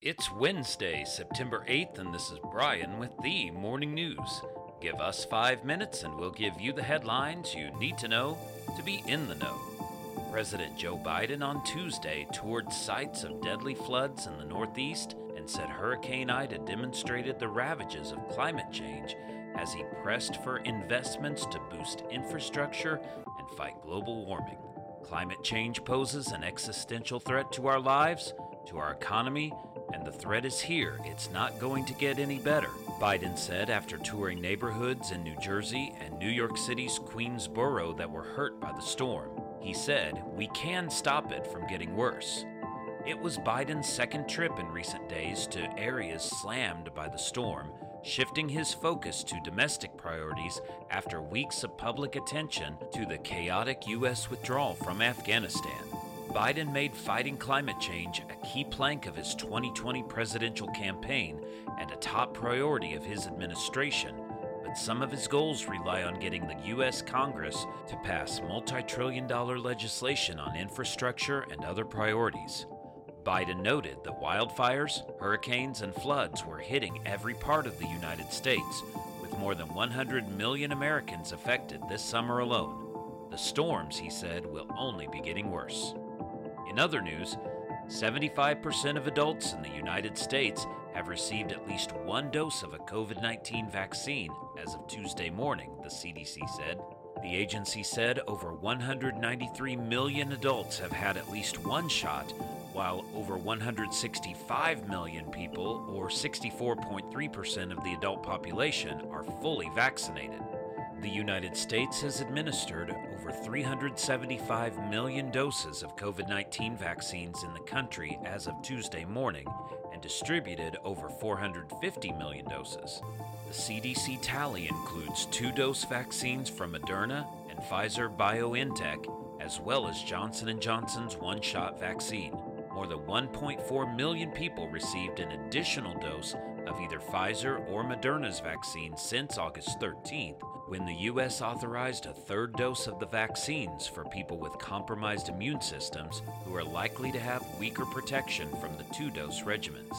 It's Wednesday, September 8th, and this is Brian with the Morning News. Give us five minutes and we'll give you the headlines you need to know to be in the know. President Joe Biden on Tuesday toured sites of deadly floods in the Northeast and said Hurricane Ida demonstrated the ravages of climate change as he pressed for investments to boost infrastructure and fight global warming. Climate change poses an existential threat to our lives, to our economy, and the threat is here. It's not going to get any better, Biden said after touring neighborhoods in New Jersey and New York City's Queensboro that were hurt by the storm. He said, We can stop it from getting worse. It was Biden's second trip in recent days to areas slammed by the storm, shifting his focus to domestic priorities after weeks of public attention to the chaotic U.S. withdrawal from Afghanistan. Biden made fighting climate change a key plank of his 2020 presidential campaign and a top priority of his administration, but some of his goals rely on getting the U.S. Congress to pass multi trillion dollar legislation on infrastructure and other priorities. Biden noted that wildfires, hurricanes, and floods were hitting every part of the United States, with more than 100 million Americans affected this summer alone. The storms, he said, will only be getting worse. In other news, 75% of adults in the United States have received at least one dose of a COVID 19 vaccine as of Tuesday morning, the CDC said. The agency said over 193 million adults have had at least one shot, while over 165 million people, or 64.3% of the adult population, are fully vaccinated. The United States has administered over 375 million doses of COVID 19 vaccines in the country as of Tuesday morning and distributed over 450 million doses. The CDC tally includes two dose vaccines from Moderna and Pfizer BioNTech, as well as Johnson & Johnson's one-shot vaccine. More than 1.4 million people received an additional dose of either Pfizer or Moderna's vaccine since August 13th, when the U.S. authorized a third dose of the vaccines for people with compromised immune systems who are likely to have weaker protection from the two dose regimens.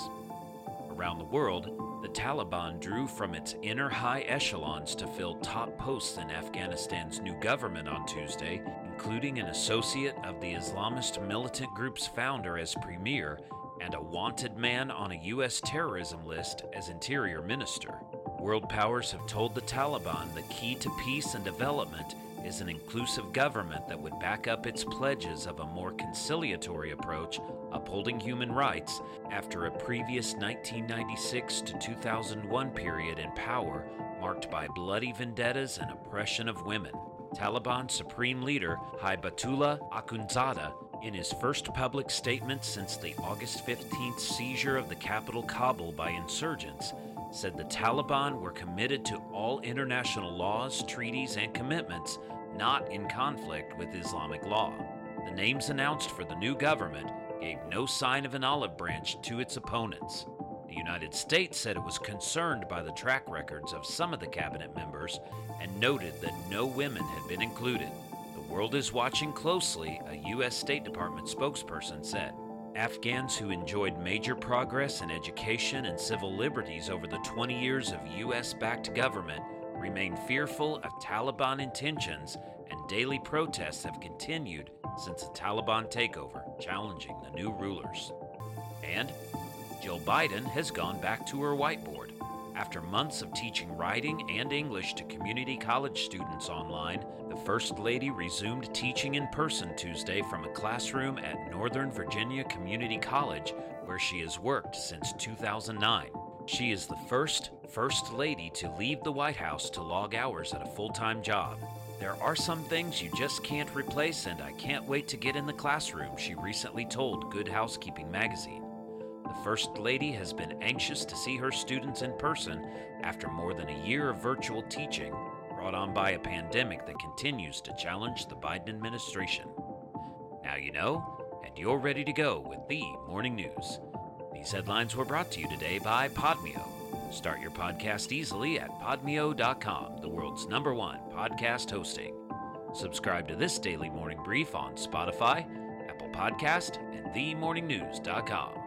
Around the world, the Taliban drew from its inner high echelons to fill top posts in Afghanistan's new government on Tuesday, including an associate of the Islamist militant group's founder as premier and a wanted man on a U.S. terrorism list as interior minister. World powers have told the Taliban the key to peace and development is an inclusive government that would back up its pledges of a more conciliatory approach upholding human rights after a previous 1996 to 2001 period in power marked by bloody vendettas and oppression of women. Taliban Supreme Leader Haibatullah Akhundzada, in his first public statement since the August 15th seizure of the capital Kabul by insurgents, said the Taliban were committed to all international laws, treaties, and commitments not in conflict with Islamic law. The names announced for the new government gave no sign of an olive branch to its opponents. The United States said it was concerned by the track records of some of the cabinet members and noted that no women had been included. The world is watching closely, a U.S. State Department spokesperson said. Afghans who enjoyed major progress in education and civil liberties over the 20 years of U.S. backed government remain fearful of Taliban intentions, and daily protests have continued since the Taliban takeover, challenging the new rulers. And Jill Biden has gone back to her whiteboard. After months of teaching writing and English to community college students online, the First Lady resumed teaching in person Tuesday from a classroom at Northern Virginia Community College, where she has worked since 2009. She is the first First Lady to leave the White House to log hours at a full time job. There are some things you just can't replace, and I can't wait to get in the classroom, she recently told Good Housekeeping magazine. The First Lady has been anxious to see her students in person after more than a year of virtual teaching, brought on by a pandemic that continues to challenge the Biden administration. Now you know, and you're ready to go with the morning news. These headlines were brought to you today by Podmeo. Start your podcast easily at podmeo.com, the world's number one podcast hosting. Subscribe to this daily morning brief on Spotify, Apple Podcast, and themorningnews.com.